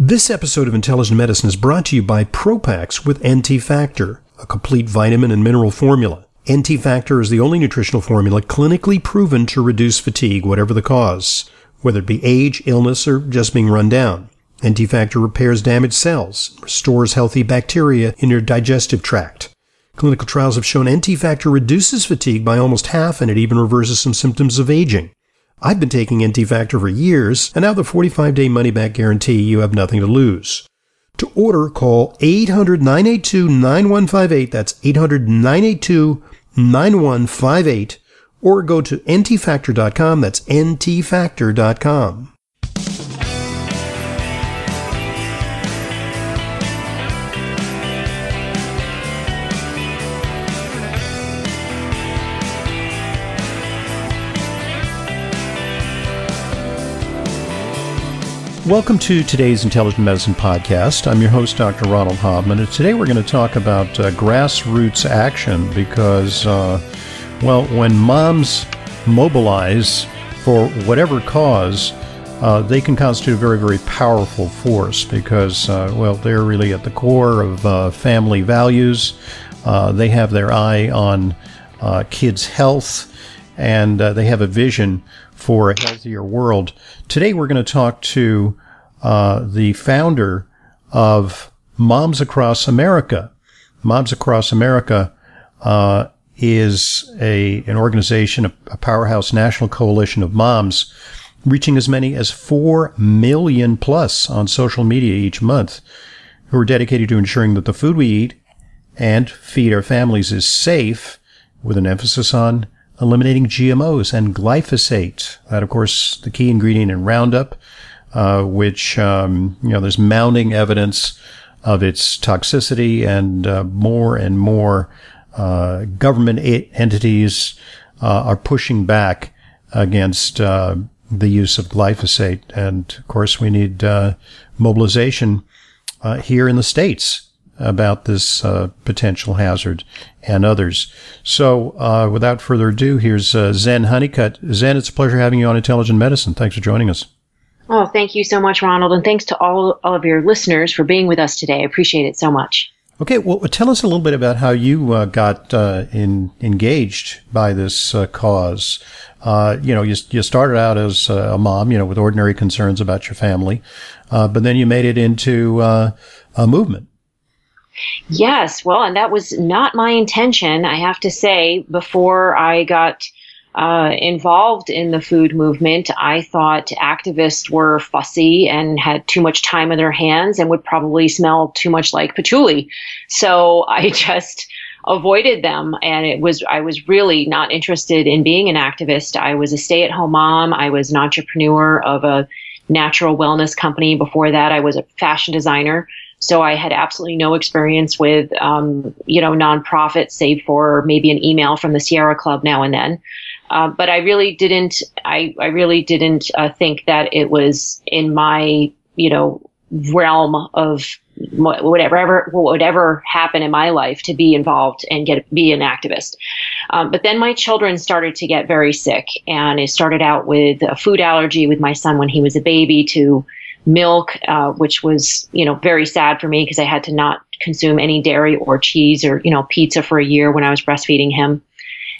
This episode of Intelligent Medicine is brought to you by Propax with NT Factor, a complete vitamin and mineral formula. NT Factor is the only nutritional formula clinically proven to reduce fatigue, whatever the cause, whether it be age, illness, or just being run down. NT Factor repairs damaged cells, restores healthy bacteria in your digestive tract. Clinical trials have shown NT Factor reduces fatigue by almost half and it even reverses some symptoms of aging. I've been taking NT Factor for years, and now the 45 day money back guarantee, you have nothing to lose. To order, call 800 982 9158. That's 800 982 9158. Or go to ntfactor.com. That's ntfactor.com. Welcome to today's Intelligent Medicine Podcast. I'm your host, Dr. Ronald Hoffman, and today we're going to talk about uh, grassroots action because, uh, well, when moms mobilize for whatever cause, uh, they can constitute a very, very powerful force because, uh, well, they're really at the core of uh, family values. Uh, they have their eye on kids' health, and they have a vision for a healthier world. Today, we're going to talk to uh, the founder of Moms Across America. Moms Across America uh, is a an organization, a, a powerhouse national coalition of moms, reaching as many as four million plus on social media each month, who are dedicated to ensuring that the food we eat and feed our families is safe, with an emphasis on eliminating GMOs and glyphosate. That, of course, the key ingredient in Roundup, uh, which, um, you know, there's mounting evidence of its toxicity and uh, more and more uh, government entities uh, are pushing back against uh, the use of glyphosate. And of course, we need mobilization here in the States about this uh, potential hazard and others. So, uh, without further ado, here's uh, Zen Honeycutt. Zen, it's a pleasure having you on Intelligent Medicine. Thanks for joining us. Oh, thank you so much, Ronald, and thanks to all, all of your listeners for being with us today. I appreciate it so much. Okay, well, tell us a little bit about how you uh, got uh, in, engaged by this uh, cause. you know, you, you started out as a mom, you know, with ordinary concerns about your family, but then you made it into a movement. Yes, well, and that was not my intention, I have to say. Before I got uh, involved in the food movement, I thought activists were fussy and had too much time in their hands and would probably smell too much like patchouli. So I just avoided them and it was I was really not interested in being an activist. I was a stay-at-home mom, I was an entrepreneur of a natural wellness company. Before that, I was a fashion designer. So I had absolutely no experience with, um, you know, nonprofits, save for maybe an email from the Sierra Club now and then. Uh, but I really didn't. I I really didn't uh, think that it was in my, you know, realm of whatever whatever happened in my life to be involved and get be an activist. Um, but then my children started to get very sick, and it started out with a food allergy with my son when he was a baby to milk, uh, which was, you know, very sad for me because I had to not consume any dairy or cheese or, you know, pizza for a year when I was breastfeeding him.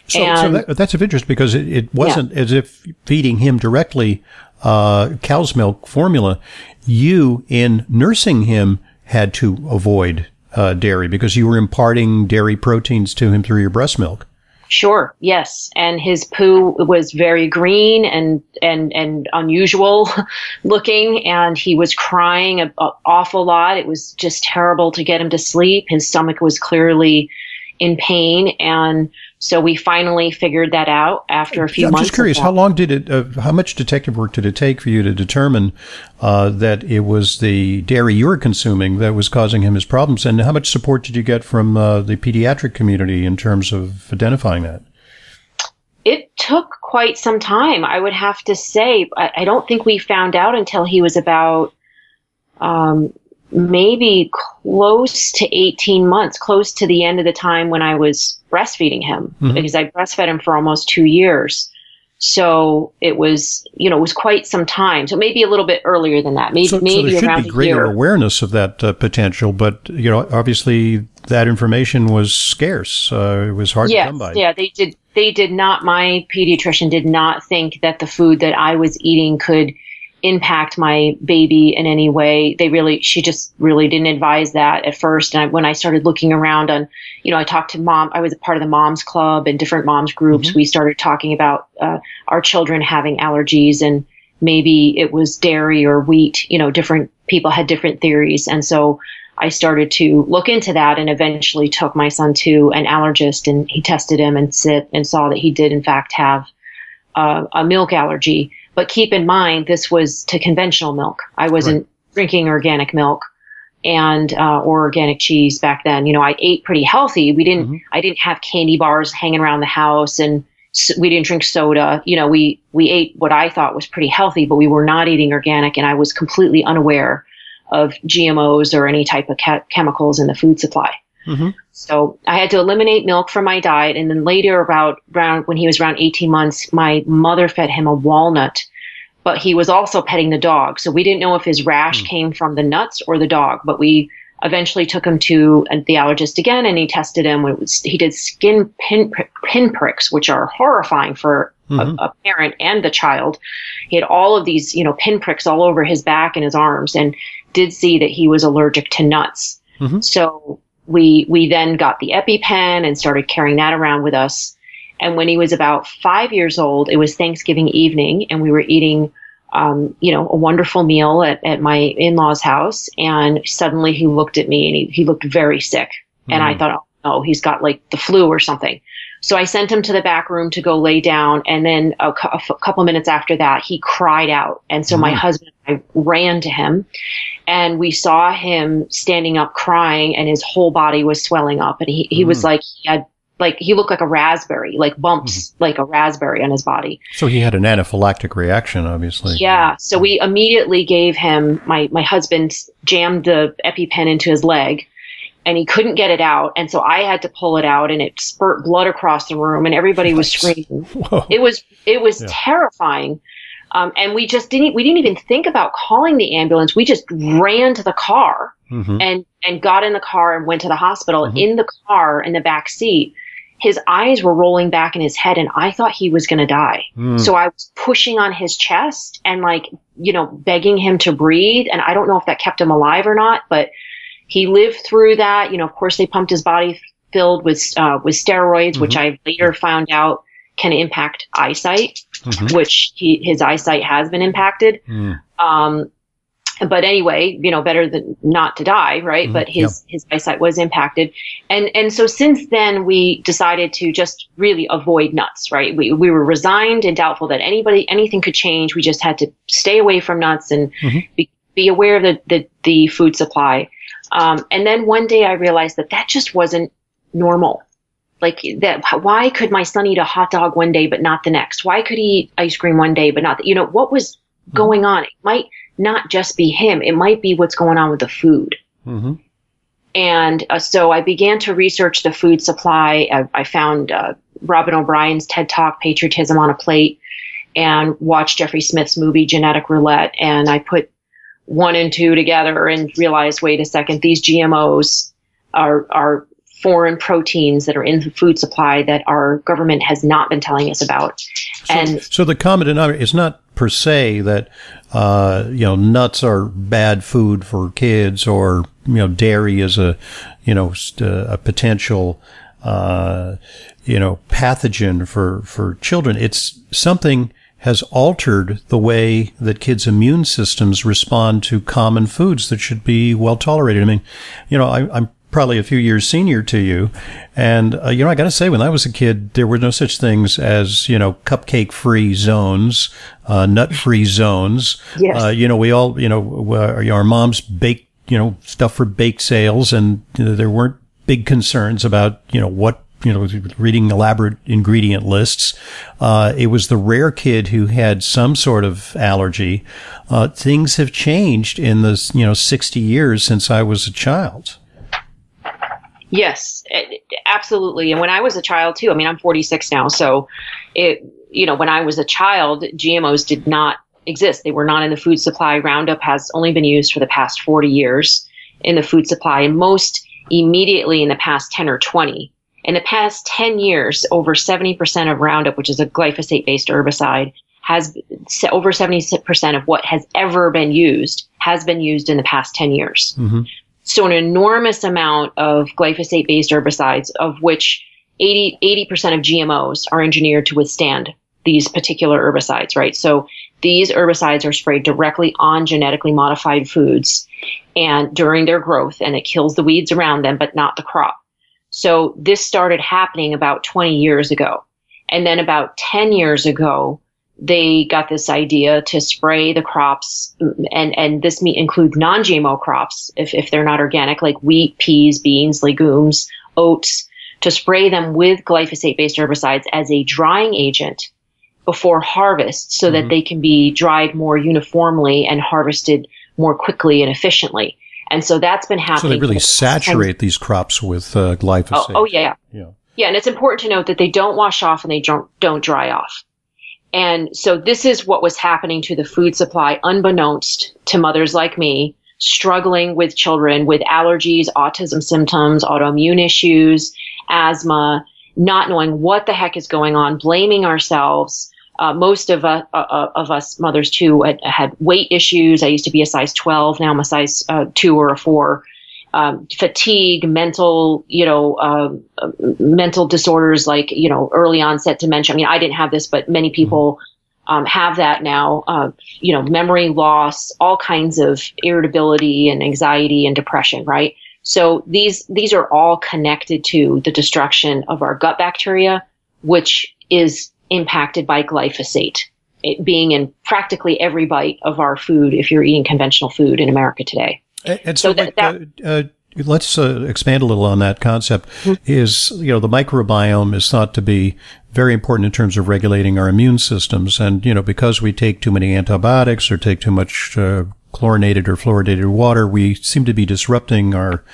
So, and, so that, that's of interest because it, it wasn't yeah. as if feeding him directly uh, cow's milk formula. You, in nursing him, had to avoid uh, dairy because you were imparting dairy proteins to him through your breast milk. Sure. Yes. And his poo was very green and and and unusual looking, and he was crying an awful lot. It was just terrible to get him to sleep. His stomach was clearly in pain, and so we finally figured that out after a few I'm months. I'm just curious, how long did it, uh, how much detective work did it take for you to determine uh, that it was the dairy you were consuming that was causing him his problems? And how much support did you get from uh, the pediatric community in terms of identifying that? It took quite some time, I would have to say. I, I don't think we found out until he was about um, maybe close to 18 months, close to the end of the time when I was breastfeeding him, mm-hmm. because I breastfed him for almost two years. So it was, you know, it was quite some time. So maybe a little bit earlier than that. Maybe so, maybe so there around should be greater awareness of that uh, potential, but you know, obviously that information was scarce. Uh, it was hard yes, to come by. Yeah, they did. They did not. My pediatrician did not think that the food that I was eating could impact my baby in any way. They really, she just really didn't advise that at first. And I, when I started looking around on, you know, I talked to mom, I was a part of the moms club and different moms groups. We started talking about uh, our children having allergies and maybe it was dairy or wheat, you know, different people had different theories. And so I started to look into that and eventually took my son to an allergist and he tested him and sit and saw that he did in fact have uh, a milk allergy. But keep in mind, this was to conventional milk. I wasn't drinking organic milk and uh, or organic cheese back then. You know, I ate pretty healthy. We didn't. I didn't have candy bars hanging around the house, and we didn't drink soda. You know, we we ate what I thought was pretty healthy, but we were not eating organic, and I was completely unaware of GMOs or any type of ca- chemicals in the food supply. Mhm. So I had to eliminate milk from my diet. And then later, about around when he was around 18 months, my mother fed him a walnut, but he was also petting the dog. So we didn't know if his rash came from the nuts or the dog, but we eventually took him to the allergist again and he tested him. It was, he did skin pin, pin pricks, which are horrifying for Mhm. a, a parent and the child. He had all of these, you know, pin pricks all over his back and his arms and did see that he was allergic to nuts. Mhm. So we we then got the EpiPen and started carrying that around with us. And when he was about five years old, it was Thanksgiving evening, and we were eating, um, you know, a wonderful meal at, at my in-laws' house. And suddenly he looked at me and he, he looked very sick. And I Mm. thought, oh, he's got like the flu or something. So I sent him to the back room to go lay down. And then a, f- couple minutes after that, he cried out. And so my Mm. husband and I ran to him and we saw him standing up crying and his whole body was swelling up. And he, he was Mm. like, he had, like, he looked like a raspberry, like bumps, like a raspberry on his body. So he had an anaphylactic reaction, obviously. Yeah. So we immediately gave him my my husband jammed the EpiPen into his leg and he couldn't get it out. And so I had to pull it out and it spurt blood across the room and everybody was screaming. Whoa. It was it was Yeah. terrifying. Um, and we just didn't we didn't even think about calling the ambulance. We just ran to the car Mhm. and and got in the car and went to the hospital. Mhm. In the car in the back seat, his eyes were rolling back in his head and I thought he was going to die. Mm. So I was pushing on his chest and like, you know, begging him to breathe. And I don't know if that kept him alive or not, but he lived through that. You know, of course they pumped his body filled with, uh, with steroids, which I later found out can impact eyesight, Mhm. which he, his eyesight has been impacted. Mm. Um, but anyway, you know, better than not to die, right? Mhm, But his, his eyesight was impacted. And, and so since then we decided to just really avoid nuts, right? We, we were resigned and doubtful that anybody, anything could change. We just had to stay away from nuts and Mhm. be, be aware of the, the, the food supply. Um, and then one day I realized that that just wasn't normal. Like that, why could my son eat a hot dog one day, but not the next? Why could he eat ice cream one day, but not, the, you know, what was going on? It might not just be him. It might be what's going on with the food. Mhm. And uh, so I began to research the food supply. I, I found uh, Robyn O'Brien's TED Talk, Patriotism on a Plate, and watched Jeffrey Smith's movie, Genetic Roulette. And I put one and two together and realize, wait a second, these GMOs are, are foreign proteins that are in the food supply that our government has not been telling us about. So, and so the common denominator is not per se that uh, you know nuts are bad food for kids or you know dairy is a you know a potential uh, you know pathogen for for children. It's something has altered the way that kids' immune systems respond to common foods that should be well tolerated. I mean, you know, I, I'm probably a few years senior to you. And, uh, you know, I got to say, when I was a kid, there were no such things as, you know, cupcake free zones, uh, nut free zones. Yes. Uh, you know, we all, you know, uh, our moms baked, you know, stuff for bake sales and you know, there weren't big concerns about, you know, what you know, reading elaborate ingredient lists. Uh, it was the rare kid who had some sort of allergy. Uh, things have changed in the, you know, 60 years since I was a child. Yes, absolutely. And when I was a child too, I mean, I'm 46 now, so it, you know, when I was a child, GMOs did not exist. They were not in the food supply. Roundup has only been used for the past 40 years in the food supply and most immediately in the past 10 or 20. In the past 10 years, over 70% of Roundup, which is a glyphosate based herbicide, has over 70% of what has ever been used has been used in the past 10 years. Mm-hmm. So an enormous amount of glyphosate based herbicides, of which 80, 80% of GMOs are engineered to withstand these particular herbicides, right? So these herbicides are sprayed directly on genetically modified foods and during their growth, and it kills the weeds around them, but not the crop. So this started happening about 20 years ago. And then about 10 years ago, they got this idea to spray the crops and, and this may include non-GMO crops if, if they're not organic, like wheat, peas, beans, legumes, oats, to spray them with glyphosate based herbicides as a drying agent before harvest so mm-hmm. that they can be dried more uniformly and harvested more quickly and efficiently. And so that's been happening. So they really saturate these crops with uh, glyphosate. Oh, oh, yeah. Yeah. Yeah. And it's important to note that they don't wash off and they don't, don't dry off. And so this is what was happening to the food supply unbeknownst to mothers like me struggling with children with allergies, autism symptoms, autoimmune issues, asthma, not knowing what the heck is going on, blaming ourselves. Uh, most of, uh, uh, of us mothers too had, had, weight issues. I used to be a size 12. Now I'm a size uh, two or a four um, fatigue, mental, you know, uh, mental disorders like, you know, early onset dementia. I mean, I didn't have this, but many people um, have that now. Uh, you know, memory loss, all kinds of irritability and anxiety and depression, right? So these these are all connected to the destruction of our gut bacteria, which is impacted by glyphosate. It being in practically every bite of our food if you're eating conventional food in America today. And so, so that, that uh, uh, let's uh, expand a little on that concept. Mm-hmm. Is you know the microbiome is thought to be very important in terms of regulating our immune systems, and you know because we take too many antibiotics or take too much uh, chlorinated or fluoridated water, we seem to be disrupting our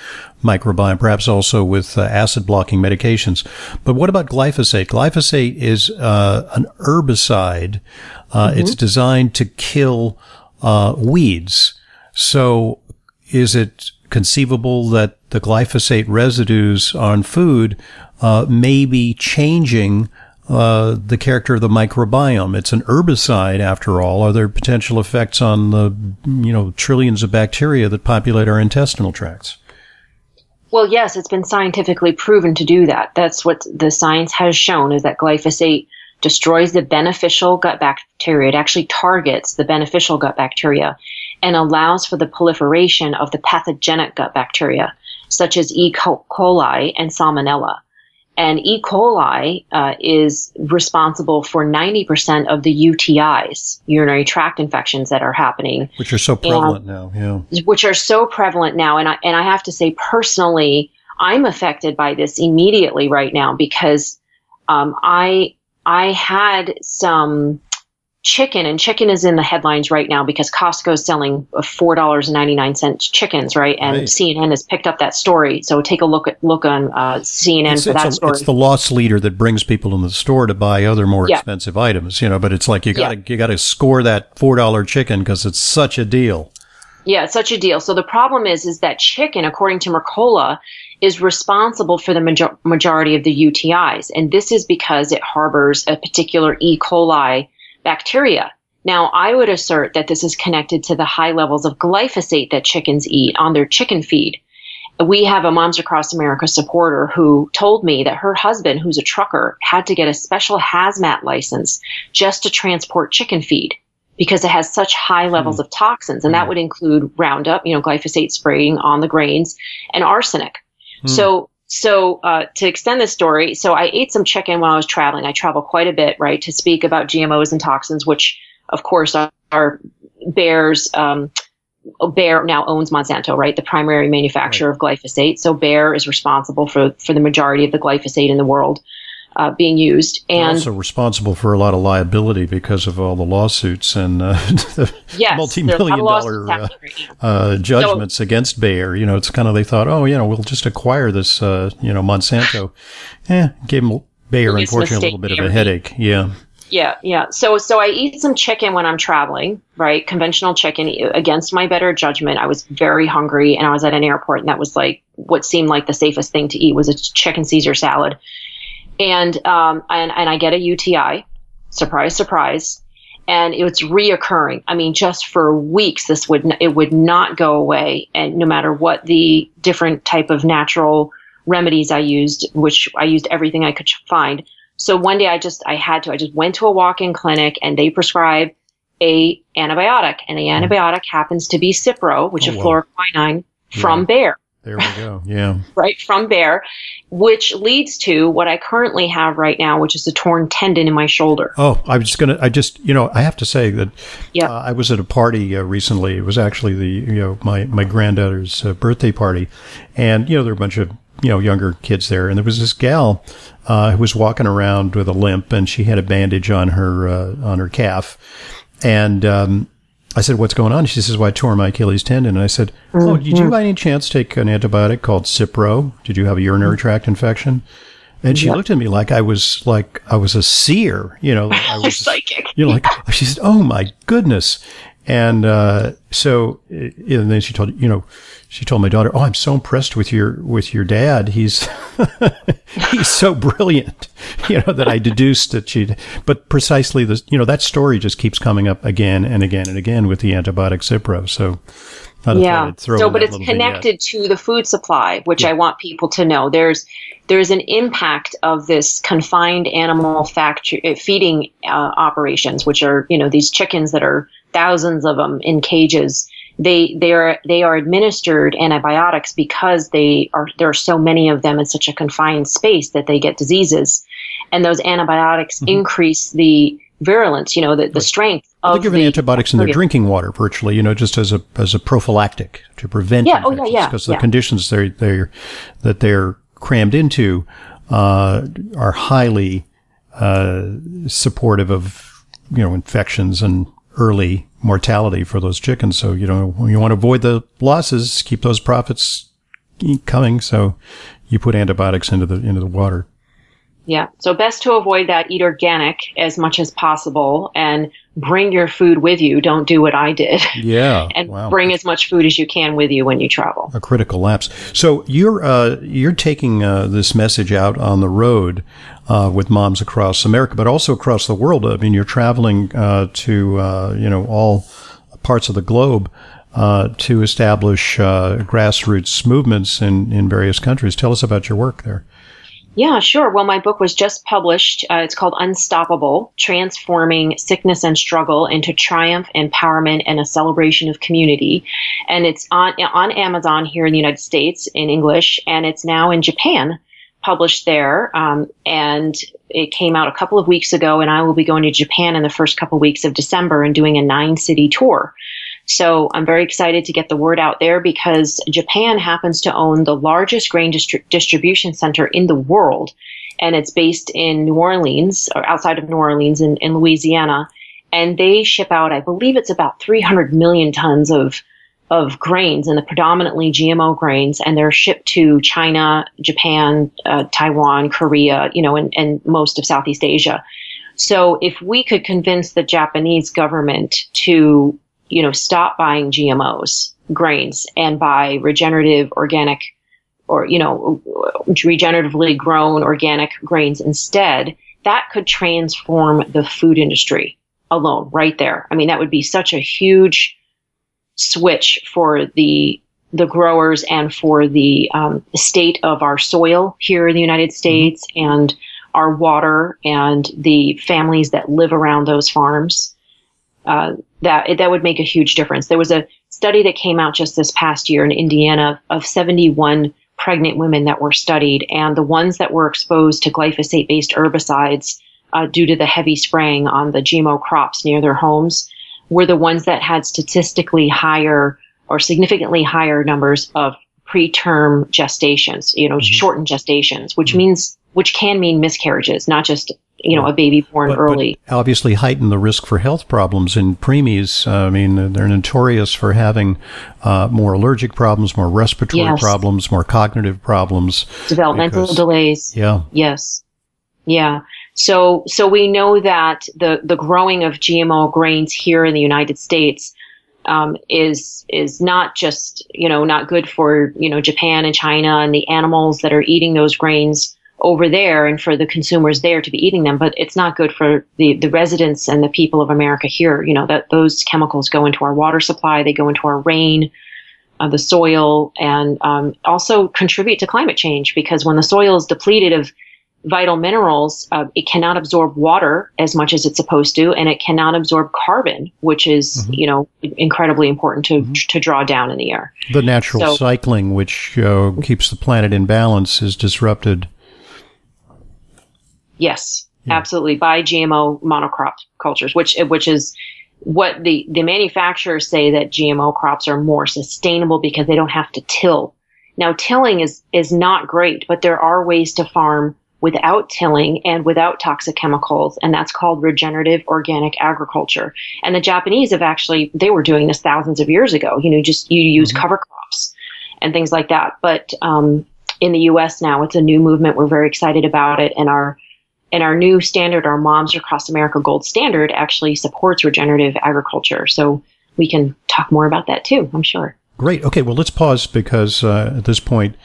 microbiome, perhaps also with uh, acid blocking medications. But what about glyphosate? Glyphosate is uh, an herbicide. Mm-hmm. It's designed to kill weeds. So is it conceivable that the glyphosate residues on food uh, may be changing uh, the character of the microbiome. It's an herbicide, after all. Are there potential effects on the you know trillions of bacteria that populate our intestinal tracts? Well, yes, it's been scientifically proven to do that. That's what the science has shown is that glyphosate destroys the beneficial gut bacteria. It actually targets the beneficial gut bacteria and allows for the proliferation of the pathogenic gut bacteria, such as E. coli and Salmonella. And E. coli uh, is responsible for 90% of the UTIs, urinary tract infections that are happening. Which are so prevalent now, yeah. Which are so prevalent now. And I, and I have to say, personally, I'm affected by this immediately right now because um, I I had some chicken, and chicken is in the headlines right now because Costco is selling four dollars and ninety nine cents chickens, right? And right. CNN has picked up that story. So take a look at look on uh, CNN it's, for it's that a, story. It's the loss leader that brings people in the store to buy other more yeah. expensive items, you know. But it's like you got to yeah. you got to score that four dollar chicken because it's such a deal. Yeah, it's such a deal. So the problem is, is that chicken, according to Mercola, is responsible for the major- majority of the UTIs, and this is because it harbors a particular E. coli bacteria. Now, I would assert that this is connected to the high levels of glyphosate that chickens eat on their chicken feed. We have a Moms Across America supporter who told me that her husband, who's a trucker, had to get a special hazmat license just to transport chicken feed because it has such high levels mm. of toxins. And mm. that hmm. would include Roundup, you know, glyphosate spraying on the grains and arsenic. Mm. So so uh, to extend this story, so I ate some chicken while I was traveling. I travel quite a bit, right, to speak about GMOs and toxins, which of course are, are Bayer's. Um, Bayer now owns Monsanto, right, the primary manufacturer right. of glyphosate. So Bayer is responsible for for the majority of the glyphosate in the world uh, being used. And They're also responsible for a lot of liability because of all the lawsuits and uh, the yes, multi-million dollar uh, uh, judgments so, against Bayer. You know, it's kind of they thought, oh, you know, we'll just acquire this, uh, you know, Monsanto. eh, gave them Bayer, unfortunately, a little bit of a headache. Yeah. Yeah, yeah. So so I eat some chicken when I'm traveling, right? Conventional chicken against my better judgment. I was very hungry and I was at an airport and that was like what seemed like the safest thing to eat was a chicken Caesar salad. And um and, and I get a UTI. Surprise, surprise. And it's reoccurring. I mean, just for weeks, this would it would not go away. And no matter what the different type of natural remedies I used, which I used everything I could find, so one day I just, I had to, I just went to a walk-in clinic and they prescribed a antibiotic and the mm. antibiotic happens to be Cipro, which oh, is fluoroquinine from yeah. Bayer. There we go. Yeah. right from Bayer, which leads to what I currently have right now, which is a torn tendon in my shoulder. Oh, I was just gonna. I just, you know, I have to say that. Yeah. Uh, I was at a party uh, recently. It was actually the, you know, my my granddaughter's uh, birthday party, and you know, there were a bunch of you know younger kids there, and there was this gal uh, who was walking around with a limp, and she had a bandage on her uh, on her calf, and um, I said, "What's going on?" She says, "Well, I tore my Achilles tendon." And I said, mm-hmm. "Oh, did you by any chance take an antibiotic called Cipro? Did you have a urinary tract infection?" And she yep. looked at me like I was like I was a seer, you know. I was psychic. You know, like she said, "Oh my goodness!" And uh, so, and then she told you know, she told my daughter, "Oh, I'm so impressed with your with your dad. He's he's so brilliant." You know that I deduced that she, but precisely the you know that story just keeps coming up again and again and again with the antibiotic Cipro. So. Yeah. So, but it's connected to the food supply, which yeah. I want people to know. There's there's an impact of this confined animal factory feeding uh, operations, which are you know these chickens that are thousands of them in cages. They they are they are administered antibiotics because they are there are so many of them in such a confined space that they get diseases, and those antibiotics mm-hmm. increase the virulence, you know, the, the strength of They're giving the, antibiotics in their drinking water virtually, you know, just as a as a prophylactic to prevent yeah, infections. Oh, yeah, yeah. Because yeah. the conditions they they that they're crammed into uh, are highly uh, supportive of you know infections and early mortality for those chickens. So, you know, you want to avoid the losses, keep those profits coming. So you put antibiotics into the, into the water. Yeah. So best to avoid that, eat organic as much as possible and bring your food with you. Don't do what I did. Yeah. and wow. bring as much food as you can with you when you travel. A critical lapse. So you're, uh, you're taking, uh, this message out on the road, uh, with moms across America, but also across the world. I mean, you're traveling, uh, to, uh, you know, all parts of the globe. Uh, to establish grassroots movements in, in various countries. Tell us about your work there. Yeah, sure. Well, my book was just published. Uh, it's called Unstoppable Transforming Sickness and Struggle into Triumph, Empowerment, and a Celebration of Community. And it's on, on Amazon here in the United States in English, and it's now in Japan, published there. Um, and it came out a couple of weeks ago, and I will be going to Japan in the first couple of weeks of December and doing a nine city tour. So I'm very excited to get the word out there because Japan happens to own the largest grain distri- distribution center in the world. And it's based in New Orleans or outside of New Orleans in, in Louisiana. And they ship out, I believe it's about 300 million tons of of grains and the predominantly GMO grains, and they're shipped to China, Japan, uh, Taiwan, Korea, you know, and, and most of Southeast Asia. So if we could convince the Japanese government to you know, stop buying GMOs, grains, and buy regenerative organic or, you know, regeneratively grown organic grains instead, that could transform the food industry alone right there. I mean, that would be such a huge switch for the the growers and for the um, state of our soil here in the United mm-hmm. States and our water and the families that live around those farms. Uh, that that would make a huge difference. There was a study that came out just this past year in Indiana of 71 pregnant women that were studied, and the ones that were exposed to glyphosate-based herbicides uh, due to the heavy spraying on the GMO crops near their homes were the ones that had statistically higher or significantly higher numbers of preterm gestations, you know, mm-hmm. shortened gestations, which mm-hmm. means which can mean miscarriages, not just you know, a baby born but, early. But obviously heighten the risk for health problems in preemies. Uh, I mean, they're notorious for having uh, more allergic problems, more respiratory yes. problems, more cognitive problems. Developmental because, delays. Yeah. Yes. Yeah. So so we know that the the growing of GMO grains here in the United States um, is is not just you know not good for you know Japan and China and the animals that are eating those grains over there and for the consumers there to be eating them, but it's not good for the the residents and the people of America here. You know that those chemicals go into our water supply, they go into our rain. Uh, the soil and um, also contribute to climate change because when the soil is depleted of vital minerals, uh, it cannot absorb water as much as it's supposed to, and it cannot absorb carbon, which is mm-hmm. you know incredibly important to mm-hmm. to draw down in the air. The natural so, cycling, which uh, keeps the planet in balance, is disrupted. Yes, yeah. absolutely by GMO monocrop cultures, which which is what the the manufacturers say that GMO crops are more sustainable because they don't have to till. Now, tilling is is not great, but there are ways to farm without tilling and without toxic chemicals. And that's called regenerative organic agriculture. And the Japanese have actually, they were doing this thousands of years ago. You know, just you use mm-hmm. cover crops and things like that. But, um, in the US now, it's a new movement. We're very excited about it. And our, and our new standard, our Moms Across America Gold Standard actually supports regenerative agriculture. So we can talk more about that too, I'm sure. Great. Okay. Well, let's pause because uh, at this point,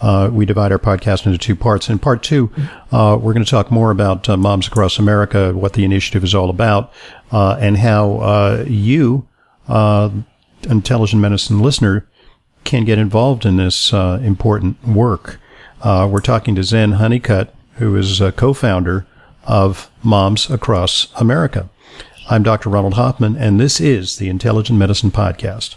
uh, we divide our podcast into two parts. In part two, uh, we're going to talk more about uh, Moms Across America, what the initiative is all about, uh, and how uh, you, intelligent medicine listener, can get involved in this important work. we're talking to Zen Honeycutt, who is a co-founder of Moms Across America. I'm Dr. Ronald Hoffman, and this is the Intelligent Medicine Podcast.